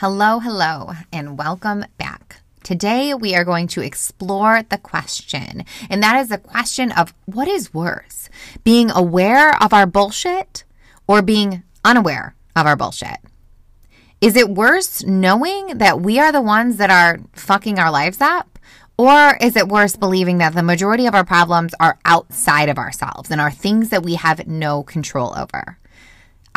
Hello, hello, and welcome back. Today we are going to explore the question, and that is the question of what is worse, being aware of our bullshit or being unaware of our bullshit? Is it worse knowing that we are the ones that are fucking our lives up? Or is it worse believing that the majority of our problems are outside of ourselves and are things that we have no control over?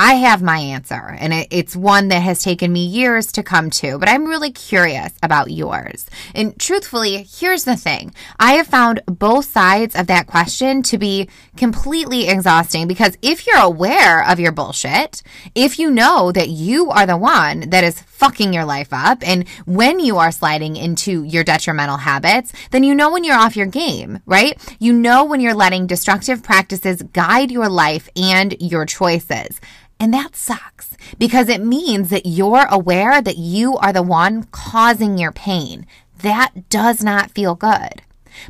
I have my answer, and it, it's one that has taken me years to come to, but I'm really curious about yours. And truthfully, here's the thing I have found both sides of that question to be completely exhausting because if you're aware of your bullshit, if you know that you are the one that is fucking your life up, and when you are sliding into your detrimental habits, then you know when you're off your game, right? You know when you're letting destructive practices guide your life and your choices. And that sucks because it means that you're aware that you are the one causing your pain. That does not feel good.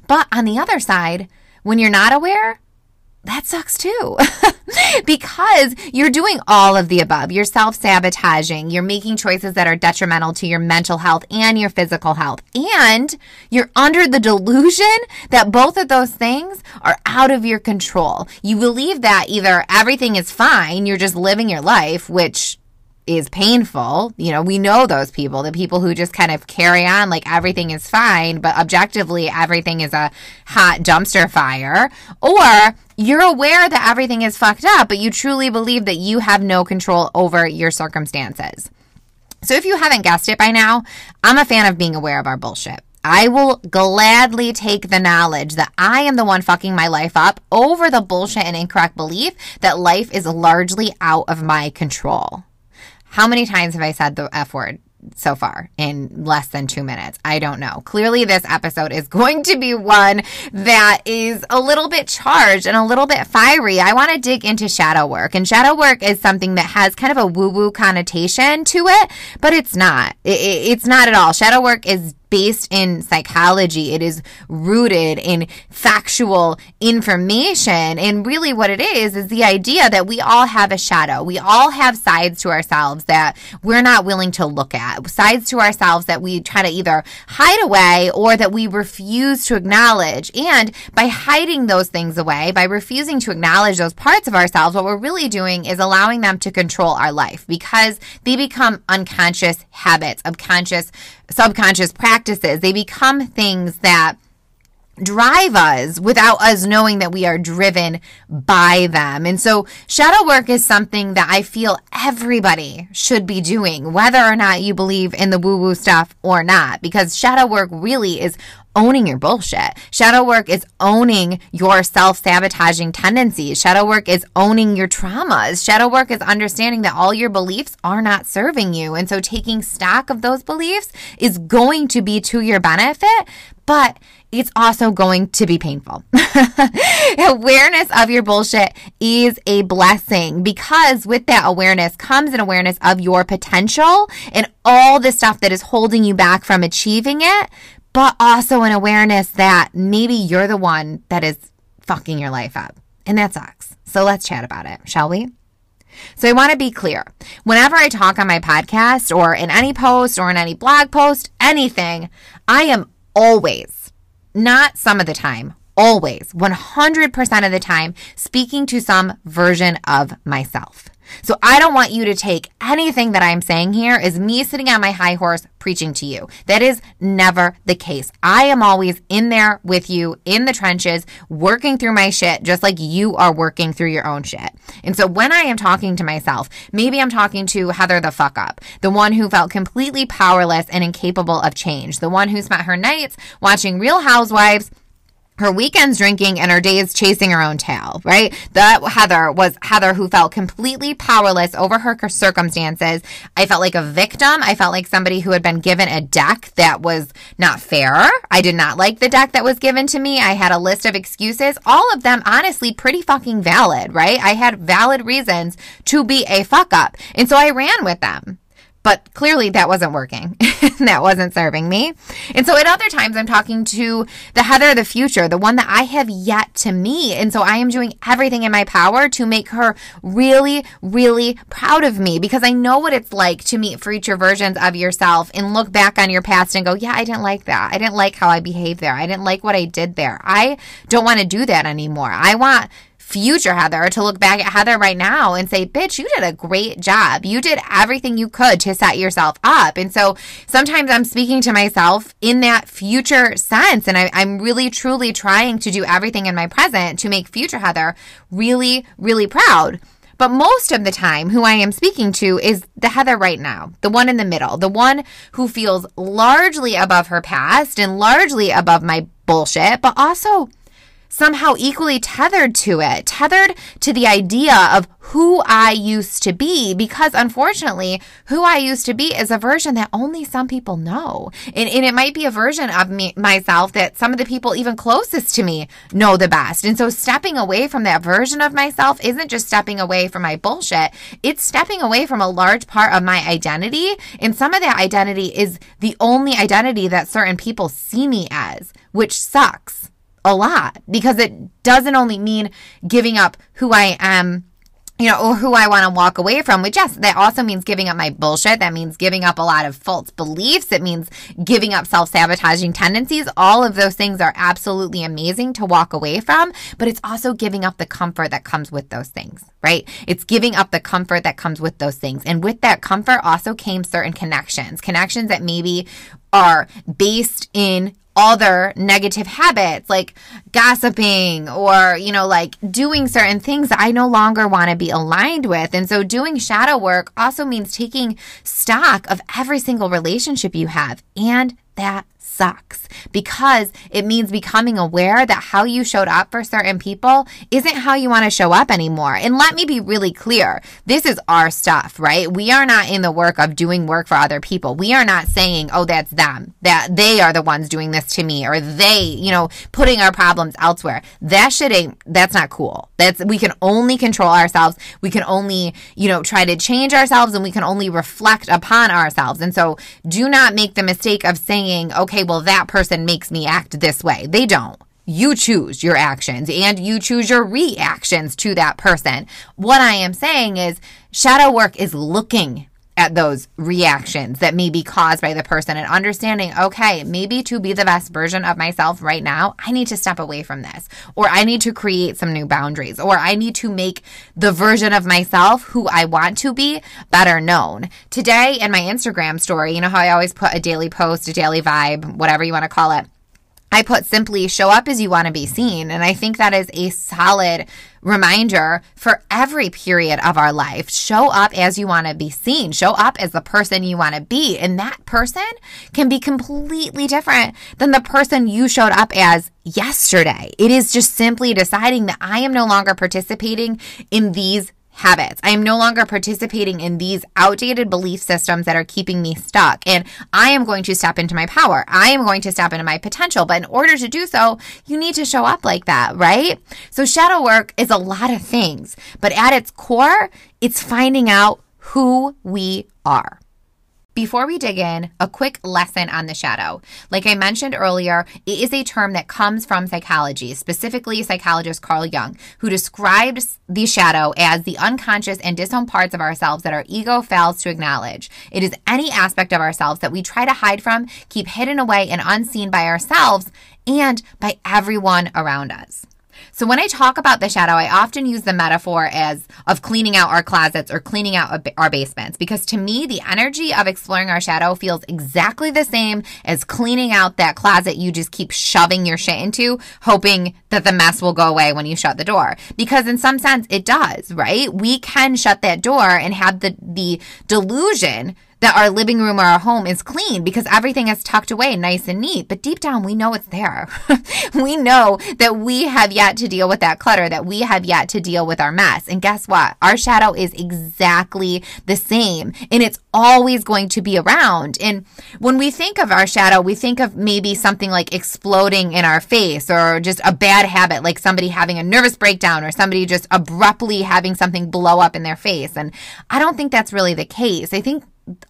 But on the other side, when you're not aware, that sucks too. because you're doing all of the above. You're self sabotaging. You're making choices that are detrimental to your mental health and your physical health. And you're under the delusion that both of those things are out of your control. You believe that either everything is fine, you're just living your life, which is painful. You know, we know those people, the people who just kind of carry on like everything is fine, but objectively everything is a hot dumpster fire. Or you're aware that everything is fucked up, but you truly believe that you have no control over your circumstances. So if you haven't guessed it by now, I'm a fan of being aware of our bullshit. I will gladly take the knowledge that I am the one fucking my life up over the bullshit and incorrect belief that life is largely out of my control. How many times have I said the F word so far in less than two minutes? I don't know. Clearly, this episode is going to be one that is a little bit charged and a little bit fiery. I want to dig into shadow work, and shadow work is something that has kind of a woo woo connotation to it, but it's not. It, it, it's not at all. Shadow work is based in psychology. It is rooted in factual information. And really, what it is, is the idea that we all have a shadow. We all have sides to ourselves that we're not willing to look at, sides to ourselves that we try to either hide away or that we refuse to acknowledge. And by hiding those things away, by refusing to acknowledge those parts of ourselves, what we're really doing is allowing them to control our life because they become unconscious habits, subconscious, subconscious practices. They become things that drive us without us knowing that we are driven by them. And so shadow work is something that I feel everybody should be doing, whether or not you believe in the woo woo stuff or not, because shadow work really is owning your bullshit. Shadow work is owning your self sabotaging tendencies. Shadow work is owning your traumas. Shadow work is understanding that all your beliefs are not serving you. And so taking stock of those beliefs is going to be to your benefit, but it's also going to be painful. awareness of your bullshit is a blessing because with that awareness comes an awareness of your potential and all the stuff that is holding you back from achieving it but also an awareness that maybe you're the one that is fucking your life up. And that sucks. So let's chat about it, shall we? So I want to be clear. Whenever I talk on my podcast or in any post or in any blog post, anything, I am always, not some of the time, always, 100% of the time, speaking to some version of myself. So I don't want you to take anything that I'm saying here as me sitting on my high horse preaching to you. That is never the case. I am always in there with you in the trenches, working through my shit, just like you are working through your own shit. And so when I am talking to myself, maybe I'm talking to Heather the fuck up, the one who felt completely powerless and incapable of change, the one who spent her nights watching Real Housewives her weekends drinking and her days chasing her own tail, right? That Heather was Heather who felt completely powerless over her circumstances. I felt like a victim. I felt like somebody who had been given a deck that was not fair. I did not like the deck that was given to me. I had a list of excuses, all of them honestly pretty fucking valid, right? I had valid reasons to be a fuck up. And so I ran with them. But clearly that wasn't working. that wasn't serving me. And so at other times, I'm talking to the Heather of the future, the one that I have yet to meet. And so I am doing everything in my power to make her really, really proud of me because I know what it's like to meet future versions of yourself and look back on your past and go, yeah, I didn't like that. I didn't like how I behaved there. I didn't like what I did there. I don't want to do that anymore. I want future Heather to look back at Heather right now and say, bitch, you did a great job. You did everything you could to set yourself up. And so sometimes I'm speaking to myself in that future sense. And I, am really, truly trying to do everything in my present to make future Heather really, really proud. But most of the time, who I am speaking to is the Heather right now, the one in the middle, the one who feels largely above her past and largely above my bullshit, but also somehow equally tethered to it, tethered to the idea of who I used to be, because unfortunately, who I used to be is a version that only some people know. And, and it might be a version of me, myself that some of the people even closest to me know the best. And so stepping away from that version of myself isn't just stepping away from my bullshit, it's stepping away from a large part of my identity. And some of that identity is the only identity that certain people see me as, which sucks a lot because it doesn't only mean giving up who I am you know, or who I want to walk away from, which yes, that also means giving up my bullshit. That means giving up a lot of false beliefs. It means giving up self sabotaging tendencies. All of those things are absolutely amazing to walk away from, but it's also giving up the comfort that comes with those things, right? It's giving up the comfort that comes with those things. And with that comfort also came certain connections, connections that maybe are based in other negative habits like gossiping or, you know, like doing certain things that I no longer want to be aligned with. And so doing shadow work also means taking stock of every single relationship you have and that sucks because it means becoming aware that how you showed up for certain people isn't how you want to show up anymore. And let me be really clear this is our stuff, right? We are not in the work of doing work for other people. We are not saying, oh, that's them, that they are the ones doing this to me, or they, you know, putting our problems elsewhere. That shit ain't, that's not cool. That's, we can only control ourselves. We can only, you know, try to change ourselves and we can only reflect upon ourselves. And so do not make the mistake of saying, okay, well, that person makes me act this way. They don't. You choose your actions and you choose your reactions to that person. What I am saying is shadow work is looking at those reactions that may be caused by the person and understanding, okay, maybe to be the best version of myself right now, I need to step away from this, or I need to create some new boundaries, or I need to make the version of myself who I want to be better known. Today in my Instagram story, you know how I always put a daily post, a daily vibe, whatever you want to call it. I put simply show up as you want to be seen. And I think that is a solid reminder for every period of our life. Show up as you want to be seen. Show up as the person you want to be. And that person can be completely different than the person you showed up as yesterday. It is just simply deciding that I am no longer participating in these habits. I am no longer participating in these outdated belief systems that are keeping me stuck. And I am going to step into my power. I am going to step into my potential. But in order to do so, you need to show up like that, right? So shadow work is a lot of things, but at its core, it's finding out who we are. Before we dig in, a quick lesson on the shadow. Like I mentioned earlier, it is a term that comes from psychology, specifically psychologist Carl Jung, who describes the shadow as the unconscious and disowned parts of ourselves that our ego fails to acknowledge. It is any aspect of ourselves that we try to hide from, keep hidden away, and unseen by ourselves and by everyone around us. So when I talk about the shadow, I often use the metaphor as of cleaning out our closets or cleaning out our basements because to me, the energy of exploring our shadow feels exactly the same as cleaning out that closet you just keep shoving your shit into, hoping that the mess will go away when you shut the door. Because in some sense, it does, right? We can shut that door and have the, the delusion that our living room or our home is clean because everything is tucked away nice and neat. But deep down, we know it's there. we know that we have yet to deal with that clutter, that we have yet to deal with our mess. And guess what? Our shadow is exactly the same and it's always going to be around. And when we think of our shadow, we think of maybe something like exploding in our face or just a bad habit, like somebody having a nervous breakdown or somebody just abruptly having something blow up in their face. And I don't think that's really the case. I think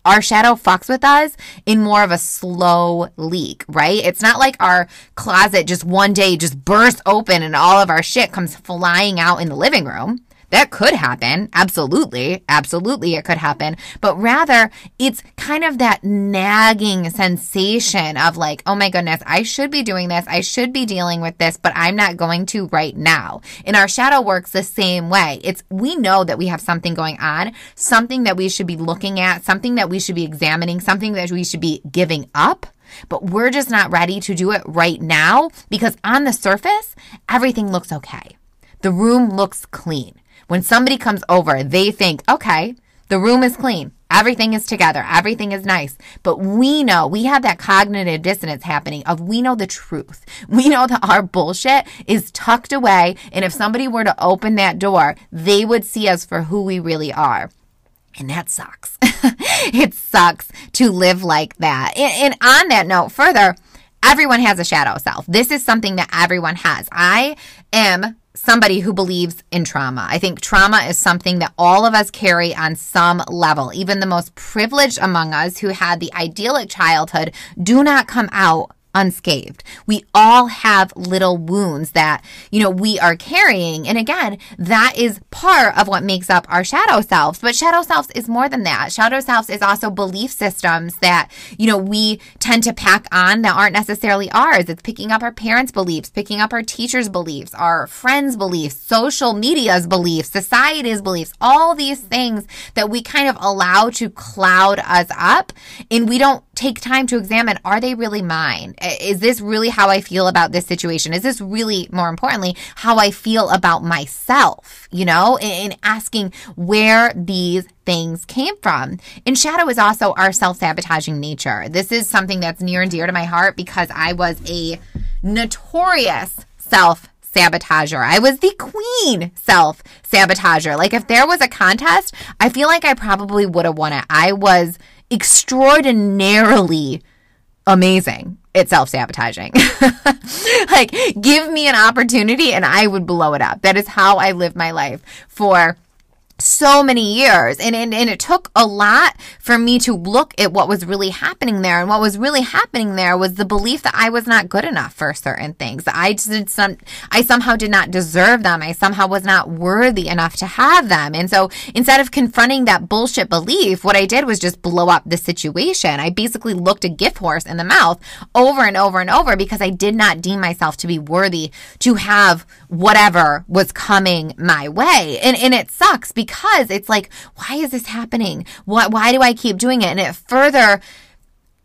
our shadow fucks with us in more of a slow leak, right? It's not like our closet just one day just bursts open and all of our shit comes flying out in the living room. That could happen. Absolutely. Absolutely, it could happen. But rather, it's kind of that nagging sensation of like, oh my goodness, I should be doing this. I should be dealing with this, but I'm not going to right now. And our shadow works the same way. It's, we know that we have something going on, something that we should be looking at, something that we should be examining, something that we should be giving up but we're just not ready to do it right now because on the surface, everything looks okay. The room looks clean. When somebody comes over, they think, okay, the room is clean. Everything is together. Everything is nice. But we know, we have that cognitive dissonance happening of we know the truth. We know that our bullshit is tucked away. And if somebody were to open that door, they would see us for who we really are. And that sucks. it sucks to live like that. And, and on that note, further, everyone has a shadow self. This is something that everyone has. I am somebody who believes in trauma. I think trauma is something that all of us carry on some level. Even the most privileged among us who had the idyllic childhood do not come out unscathed. We all have little wounds that, you know, we are carrying. And again, that is part of what makes up our shadow selves. But shadow selves is more than that. Shadow selves is also belief systems that, you know, we tend to pack on that aren't necessarily ours. It's picking up our parents' beliefs, picking up our teachers' beliefs, our friends' beliefs, social media's beliefs, society's beliefs, all these things that we kind of allow to cloud us up. And we don't take time to examine are they really mine? Is this really how I feel about this situation? Is this really, more importantly, how I feel about myself? You know, in asking where these things came from. And shadow is also our self sabotaging nature. This is something that's near and dear to my heart because I was a notorious self sabotager. I was the queen self sabotager. Like if there was a contest, I feel like I probably would have won it. I was extraordinarily amazing at self sabotaging. like, give me an opportunity and I would blow it up. That is how I live my life for so many years. And, and, and it took a lot for me to look at what was really happening there. And what was really happening there was the belief that I was not good enough for certain things. I did some, I somehow did not deserve them. I somehow was not worthy enough to have them. And so instead of confronting that bullshit belief, what I did was just blow up the situation. I basically looked a gift horse in the mouth over and over and over because I did not deem myself to be worthy to have whatever was coming my way. And, and it sucks because because it's like, why is this happening? Why, why do I keep doing it? And it further,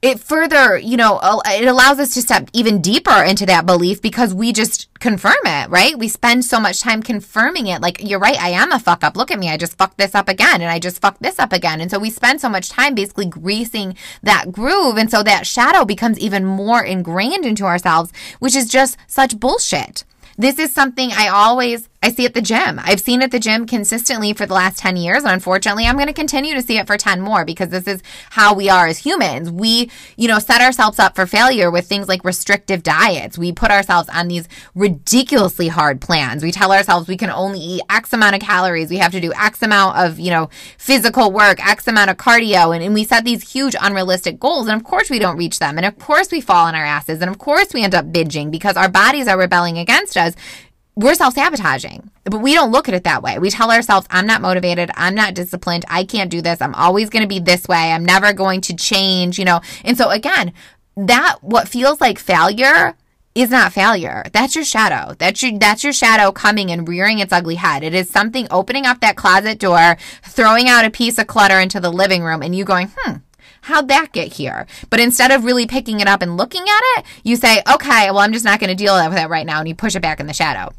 it further, you know, it allows us to step even deeper into that belief because we just confirm it, right? We spend so much time confirming it. Like, you're right, I am a fuck up. Look at me. I just fucked this up again and I just fucked this up again. And so we spend so much time basically greasing that groove. And so that shadow becomes even more ingrained into ourselves, which is just such bullshit. This is something I always I see at the gym. I've seen at the gym consistently for the last 10 years. And unfortunately, I'm going to continue to see it for 10 more because this is how we are as humans. We, you know, set ourselves up for failure with things like restrictive diets. We put ourselves on these ridiculously hard plans. We tell ourselves we can only eat X amount of calories. We have to do X amount of, you know, physical work, X amount of cardio. And, and we set these huge unrealistic goals. And of course we don't reach them. And of course we fall on our asses. And of course we end up binging because our bodies are rebelling against us we're self sabotaging, but we don't look at it that way. We tell ourselves, I'm not motivated. I'm not disciplined. I can't do this. I'm always going to be this way. I'm never going to change, you know? And so again, that what feels like failure is not failure. That's your shadow. That's your that's your shadow coming and rearing its ugly head. It is something opening up that closet door, throwing out a piece of clutter into the living room and you going, "Hmm, How'd that get here? But instead of really picking it up and looking at it, you say, okay, well, I'm just not going to deal with that right now. And you push it back in the shadow.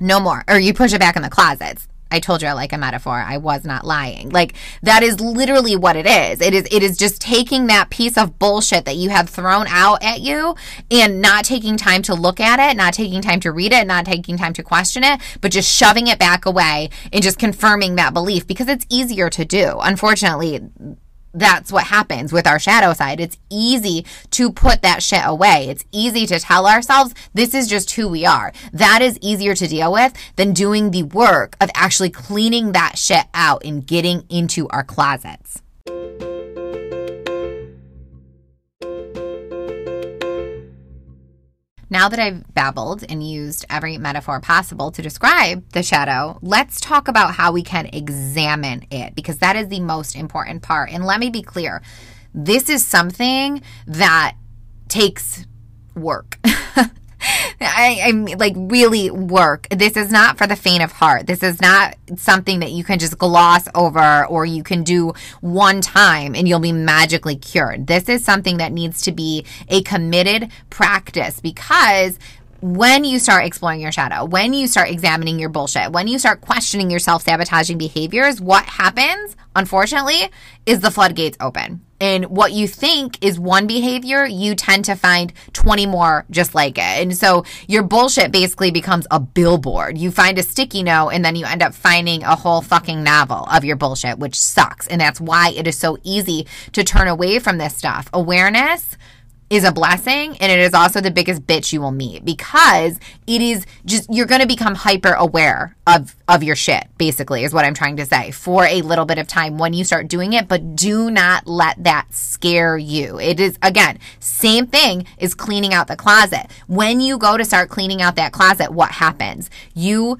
No more. Or you push it back in the closets. I told you I like a metaphor. I was not lying. Like that is literally what it is. It is it is just taking that piece of bullshit that you have thrown out at you and not taking time to look at it, not taking time to read it, not taking time to question it, but just shoving it back away and just confirming that belief because it's easier to do. Unfortunately, that's what happens with our shadow side. It's easy to put that shit away. It's easy to tell ourselves this is just who we are. That is easier to deal with than doing the work of actually cleaning that shit out and getting into our closets. Now that I've babbled and used every metaphor possible to describe the shadow, let's talk about how we can examine it because that is the most important part. And let me be clear this is something that takes work. I, I'm like really work. This is not for the faint of heart. This is not something that you can just gloss over or you can do one time and you'll be magically cured. This is something that needs to be a committed practice because when you start exploring your shadow, when you start examining your bullshit, when you start questioning your self sabotaging behaviors, what happens, unfortunately, is the floodgates open. And what you think is one behavior, you tend to find 20 more just like it. And so your bullshit basically becomes a billboard. You find a sticky note and then you end up finding a whole fucking novel of your bullshit, which sucks. And that's why it is so easy to turn away from this stuff. Awareness is a blessing and it is also the biggest bitch you will meet because it is just you're going to become hyper aware of of your shit basically is what I'm trying to say for a little bit of time when you start doing it but do not let that scare you. It is again, same thing is cleaning out the closet. When you go to start cleaning out that closet, what happens? You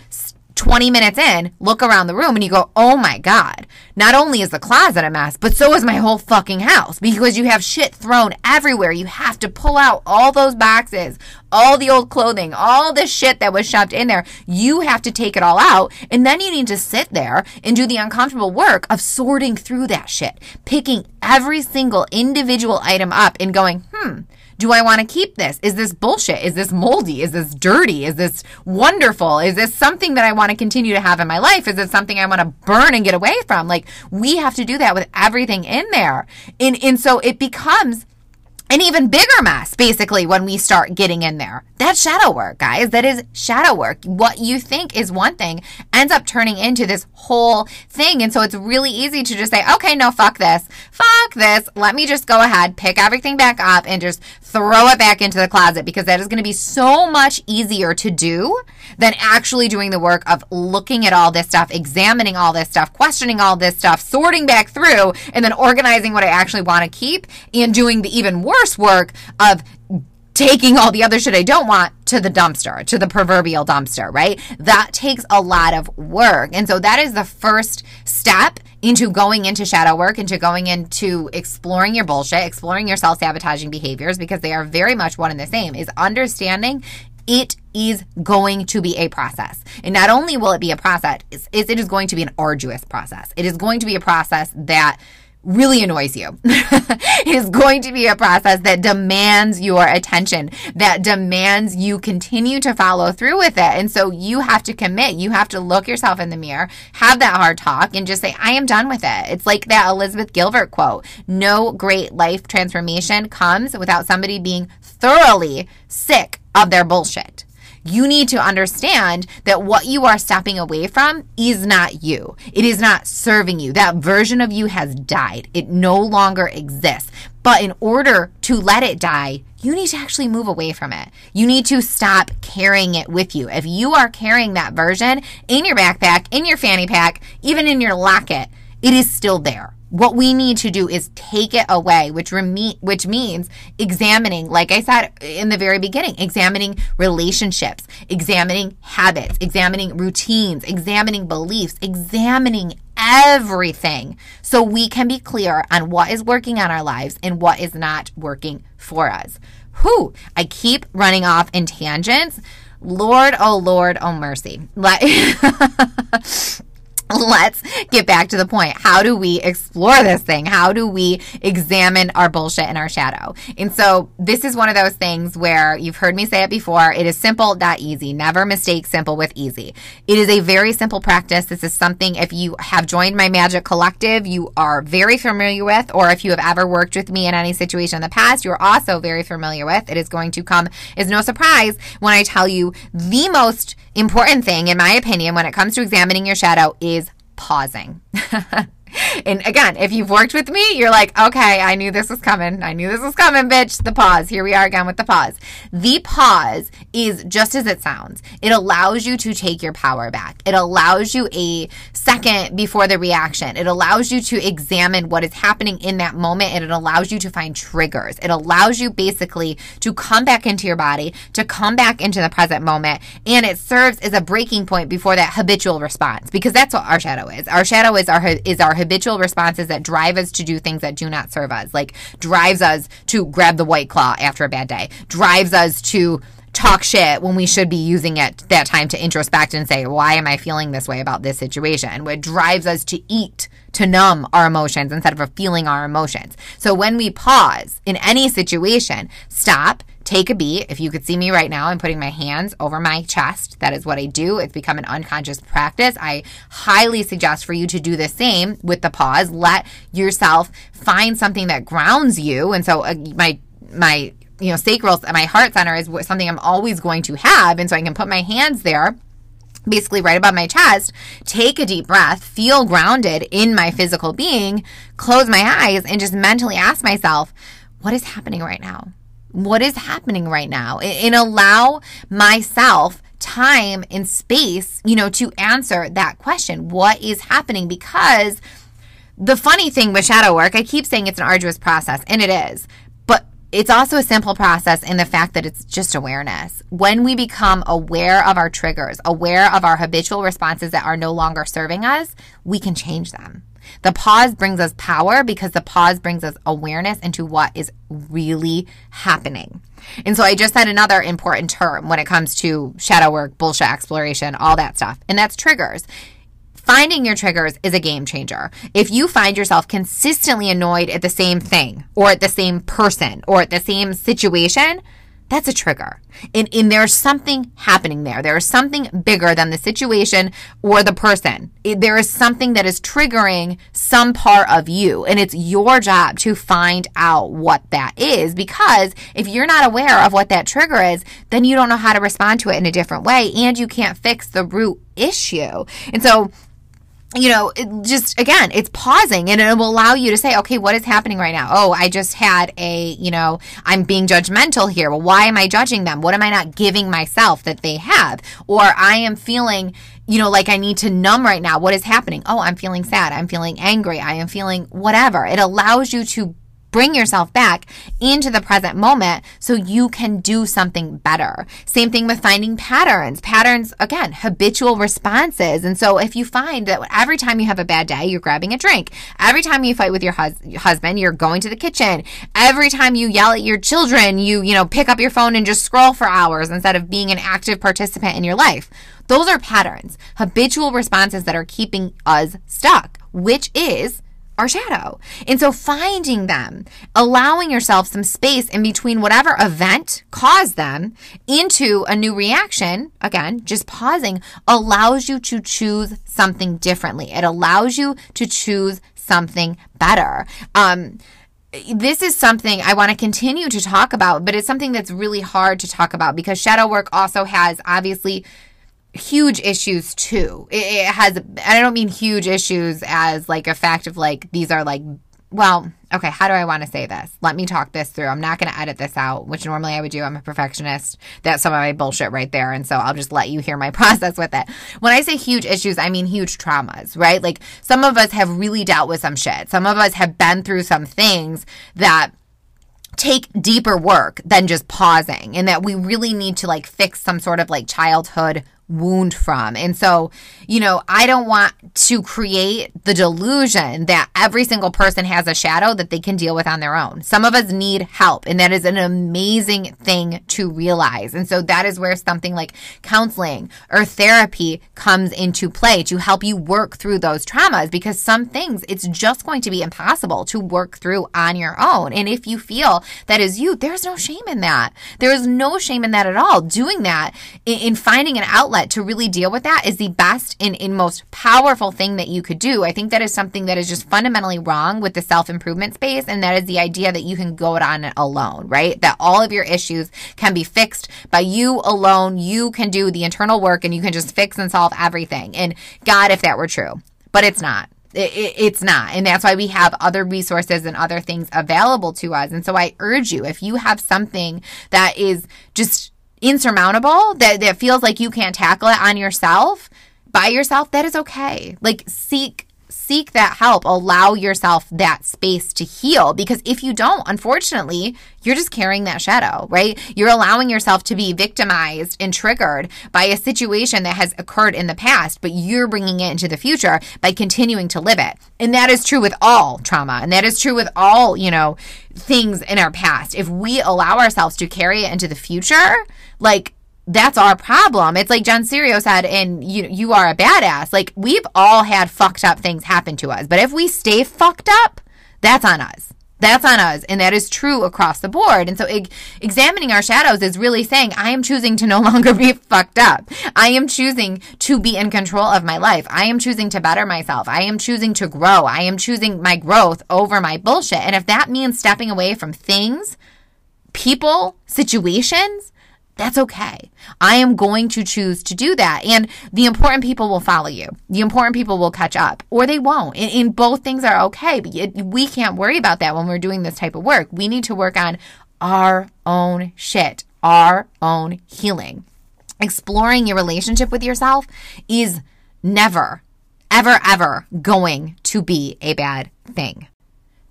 20 minutes in, look around the room and you go, oh my God, not only is the closet a mess, but so is my whole fucking house because you have shit thrown everywhere. You have to pull out all those boxes, all the old clothing, all the shit that was shoved in there. You have to take it all out. And then you need to sit there and do the uncomfortable work of sorting through that shit, picking every single individual item up and going, hmm, do I want to keep this? Is this bullshit? Is this moldy? Is this dirty? Is this wonderful? Is this something that I want to continue to have in my life? Is it something I want to burn and get away from? Like we have to do that with everything in there. And, and so it becomes an even bigger mess, basically, when we start getting in there. That's shadow work, guys. That is shadow work. What you think is one thing ends up turning into this whole thing. And so it's really easy to just say, okay, no, fuck this. Fuck this. Let me just go ahead, pick everything back up, and just throw it back into the closet because that is going to be so much easier to do than actually doing the work of looking at all this stuff, examining all this stuff, questioning all this stuff, sorting back through, and then organizing what I actually want to keep and doing the even worse work of taking all the other shit I don't want to the dumpster, to the proverbial dumpster, right? That takes a lot of work. And so that is the first step into going into shadow work, into going into exploring your bullshit, exploring your self sabotaging behaviors, because they are very much one and the same, is understanding it is going to be a process. And not only will it be a process, it is going to be an arduous process. It is going to be a process that really annoys you. is going to be a process that demands your attention, that demands you continue to follow through with it. And so you have to commit. You have to look yourself in the mirror, have that hard talk, and just say, I am done with it. It's like that Elizabeth Gilbert quote No great life transformation comes without somebody being thoroughly sick of their bullshit you need to understand that what you are stepping away from is not you. It is not serving you. That version of you has died. It no longer exists. But in order to let it die, you need to actually move away from it. You need to stop carrying it with you. If you are carrying that version in your backpack, in your fanny pack, even in your locket, it is still there. What we need to do is take it away, which reme- which means examining, like I said in the very beginning, examining relationships, examining habits, examining routines, examining beliefs, examining everything so we can be clear on what is working on our lives and what is not working for us. Who I keep running off in tangents. Lord, oh Lord, oh mercy. Let's get back to the point. How do we explore this thing? How do we examine our bullshit and our shadow? And so this is one of those things where you've heard me say it before. It is simple, not easy. Never mistake simple with easy. It is a very simple practice. This is something if you have joined my magic collective, you are very familiar with, or if you have ever worked with me in any situation in the past, you're also very familiar with. It is going to come as no surprise when I tell you the most important thing, in my opinion, when it comes to examining your shadow is pausing. and again, if you've worked with me, you're like, okay, I knew this was coming. I knew this was coming, bitch. The pause. Here we are again with the pause. The pause is just as it sounds. It allows you to take your power back. It allows you a second before the reaction. It allows you to examine what is happening in that moment and it allows you to find triggers. It allows you basically to come back into your body, to come back into the present moment, and it serves as a breaking point before that habitual response because that's what our shadow is. Our shadow is our is our habitual responses that drive us to do things that do not serve us, like drives us to grab the white claw after a bad day, drives us to talk shit when we should be using it that time to introspect and say, why am I feeling this way about this situation? What drives us to eat to numb our emotions instead of feeling our emotions. So when we pause in any situation, stop, take a beat. If you could see me right now, I'm putting my hands over my chest. That is what I do. It's become an unconscious practice. I highly suggest for you to do the same with the pause. Let yourself find something that grounds you. And so uh, my my you know sacral my heart center is something I'm always going to have, and so I can put my hands there basically right above my chest, take a deep breath, feel grounded in my physical being, close my eyes, and just mentally ask myself, what is happening right now? What is happening right now and allow myself time and space, you know, to answer that question. What is happening? Because the funny thing with shadow work, I keep saying it's an arduous process, and it is, but it's also a simple process in the fact that it's just awareness. When we become aware of our triggers, aware of our habitual responses that are no longer serving us, we can change them. The pause brings us power because the pause brings us awareness into what is really happening. And so I just said another important term when it comes to shadow work, bullshit exploration, all that stuff, and that's triggers. Finding your triggers is a game changer. If you find yourself consistently annoyed at the same thing or at the same person or at the same situation, that's a trigger. And, and there's something happening there. There is something bigger than the situation or the person. It, there is something that is triggering some part of you. And it's your job to find out what that is. Because if you're not aware of what that trigger is, then you don't know how to respond to it in a different way. And you can't fix the root issue. And so you know, just again, it's pausing and it will allow you to say, okay, what is happening right now? Oh, I just had a, you know, I'm being judgmental here. Well, why am I judging them? What am I not giving myself that they have? Or I am feeling, you know, like I need to numb right now. What is happening? Oh, I'm feeling sad. I'm feeling angry. I am feeling whatever. It allows you to bring yourself back into the present moment so you can do something better. Same thing with finding patterns. Patterns, again, habitual responses. And so if you find that every time you have a bad day, you're grabbing a drink. Every time you fight with your hus- husband, you're going to the kitchen. Every time you yell at your children, you, you know, pick up your phone and just scroll for hours instead of being an active participant in your life. Those are patterns, habitual responses that are keeping us stuck, which is our shadow. And so finding them, allowing yourself some space in between whatever event caused them into a new reaction, again, just pausing, allows you to choose something differently. It allows you to choose something better. Um, this is something I want to continue to talk about, but it's something that's really hard to talk about because shadow work also has obviously huge issues too. It, has, I don't mean huge issues as like a fact of like, these are like, well, okay, how do I want to say this? Let me talk this through. I'm not going to edit this out, which normally I would do. I'm a perfectionist. That's some of my bullshit right there. And so I'll just let you hear my process with it. When I say huge issues, I mean huge traumas, right? Like some of us have really dealt with some shit. Some of us have been through some things that take deeper work than just pausing and that we really need to like fix some sort of like childhood wound from. And so, you know, I don't want to create the delusion that every single person has a shadow that they can deal with on their own. Some of us need help, and that is an amazing thing to realize. And so that is where something like counseling or therapy comes into play to help you work through those traumas because some things it's just going to be impossible to work through on your own. And if you feel that is you, there's no shame in that. There is no shame in that at all. Doing that in, finding an outlet outlet to really deal with that is the best and, and most powerful thing that you could do. I think that is something that is just fundamentally wrong with the self improvement space. And that is the idea that you can go it on alone, right? That all of your issues can be fixed by you alone. You can do the internal work and you can just fix and solve everything. And God, if that were true, but it's not. It, it, it's not. And that's why we have other resources and other things available to us. And so I urge you, if you have something that is just insurmountable, that, that feels like you can't tackle it on yourself, by yourself, that is okay. Like seek seek that help. Allow yourself that space to heal because if you don't, unfortunately, you're just carrying that shadow, right? You're allowing yourself to be victimized and triggered by a situation that has occurred in the past, but you're bringing it into the future by continuing to live it. And that is true with all trauma. And that is true with all, you know, things in our past. If we allow ourselves to carry it into the future, like that's our problem. It's like Jen Sincero said and you you are a badass. Like we've all had fucked up things happen to us. But if we stay fucked up, that's on us. That's on us. And that is true across the board. And so examining our shadows is really saying, I am choosing to no longer be fucked up. I am choosing to be in control of my life. I am choosing to better myself. I am choosing to grow. I am choosing my growth over my bullshit. And if that means stepping away from things, people, situations, that's okay. I am going to choose to do that. And the important people will follow you. The important people will catch up or they won't. And, and both things are okay. But it, we can't worry about that when we're doing this type of work. We need to work on our own shit, our own healing. Exploring your relationship with yourself is never, ever, ever going to be a bad thing.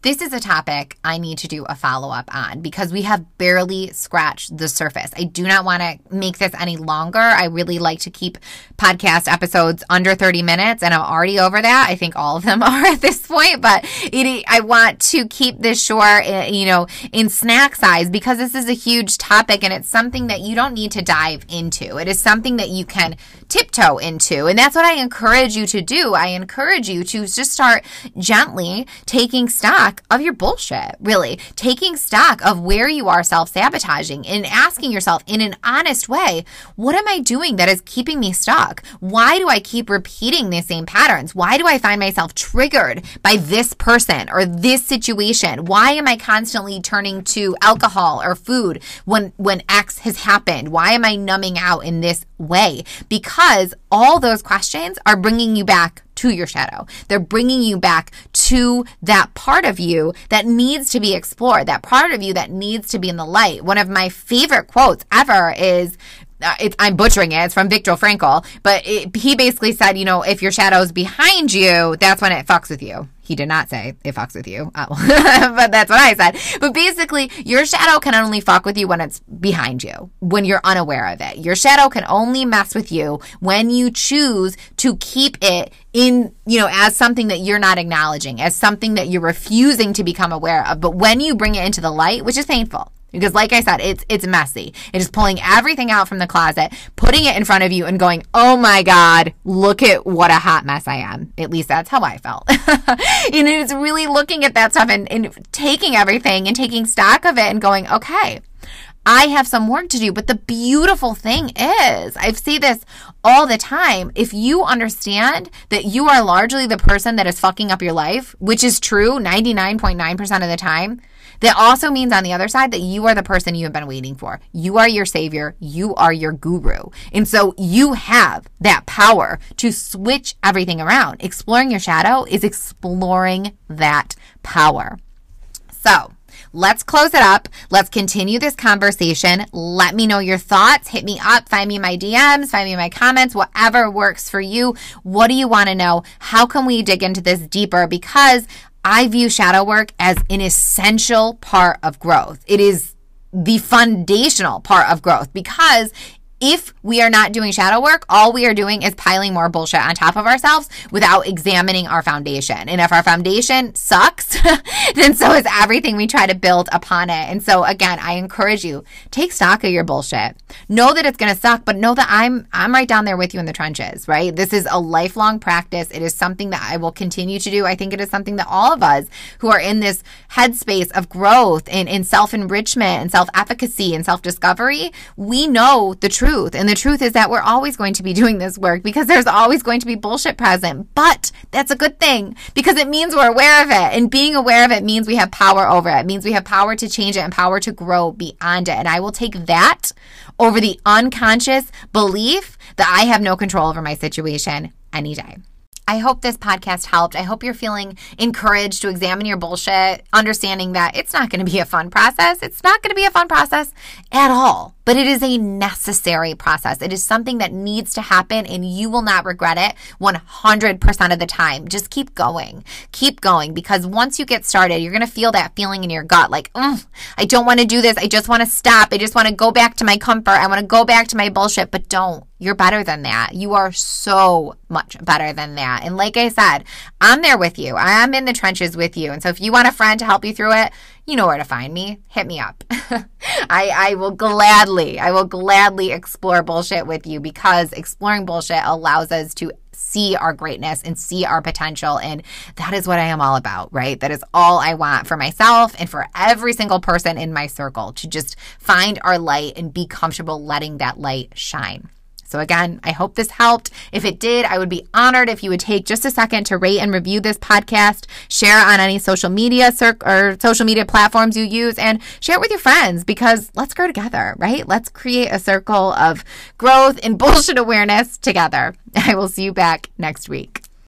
This is a topic I need to do a follow up on because we have barely scratched the surface. I do not want to make this any longer. I really like to keep podcast episodes under 30 minutes, and I'm already over that. I think all of them are at this point, but it, I want to keep this short, eh, you know, in snack size because this is a huge topic and it's something that you don't need to dive into. It is something that you can tiptoe into. And that's what I encourage you to do. I encourage you to just start gently taking stock of your bullshit, really taking stock of where you are self sabotaging and asking yourself in an honest way, what am I doing that is keeping me stuck? Why do I keep repeating the same patterns? Why do I find myself triggered by this person or this situation? Why am I constantly turning to alcohol or food when, when X has happened? Why am I numbing out in this way? Because all those questions are bringing you back to your shadow. They're bringing you back to that part of you that needs to be explored, that part of you that needs to be in the light. One of my favorite quotes ever is Uh, it, I'm butchering it. It's from Viktor Frankl, but it, he basically said, you know, if your shadow's behind you, that's when it fucks with you. He did not say it fucks with you, oh. but that's what I said. But basically, your shadow can only fuck with you when it's behind you, when you're unaware of it. Your shadow can only mess with you when you choose to keep it in, you know, as something that you're not acknowledging, as something that you're refusing to become aware of. But when you bring it into the light, which is painful, because like I said, it's it's messy. It is pulling everything out from the closet, putting it in front of you and going, "Oh my god, look at what a hot mess I am." At least that's how I felt. and it's really looking at that stuff and, and taking everything and taking stock of it and going, "Okay, I have some work to do. But the beautiful thing is, I see this all the time. If you understand that you are largely the person that is fucking up your life, which is true 99.9% of the time, that also means on the other side that you are the person you have been waiting for. You are your savior. You are your guru. And so you have that power to switch everything around. Exploring your shadow is exploring that power. So, Let's close it up. Let's continue this conversation. Let me know your thoughts. Hit me up. Find me my DMs. Find me my comments. Whatever works for you. What do you want to know? How can we dig into this deeper? Because I view shadow work as an essential part of growth. It is the foundational part of growth because if we are not doing shadow work, all we are doing is piling more bullshit on top of ourselves without examining our foundation. And if our foundation sucks, then so is everything we try to build upon it. And so again, I encourage you, take stock of your bullshit. Know that it's going to suck, but know that I'm I'm right down there with you in the trenches, right? This is a lifelong practice. It is something that I will continue to do. I think it is something that all of us who are in this headspace of growth and in self-enrichment and self-efficacy and self-discovery, we know the truth truth. And the truth is that we're always going to be doing this work because there's always going to be bullshit present. But that's a good thing because it means we're aware of it. And being aware of it means we have power over it. It means we have power to change it and power to grow beyond it. And I will take that over the unconscious belief that I have no control over my situation any day. I hope this podcast helped. I hope you're feeling encouraged to examine your bullshit, understanding that it's not going to be a fun process. It's not going to be a fun process at all, but it is a necessary process. It is something that needs to happen and you will not regret it 100% of the time. Just keep going. Keep going because once you get started, you're going to feel that feeling in your gut like, mm, I don't want to do this. I just want to stop. I just want to go back to my comfort. I want to go back to my bullshit, but don't. You're better than that. You are so much better than that. And like I said, I'm there with you. I'm in the trenches with you. And so if you want a friend to help you through it, you know where to find me. Hit me up. I, I will gladly, I will gladly explore bullshit with you because exploring bullshit allows us to see our greatness and see our potential. And that is what I am all about, right? That is all I want for myself and for every single person in my circle to just find our light and be comfortable letting that light shine. So, again, I hope this helped. If it did, I would be honored if you would take just a second to rate and review this podcast, share on any social media cir- or social media platforms you use, and share it with your friends because let's grow together, right? Let's create a circle of growth and bullshit awareness together. I will see you back next week.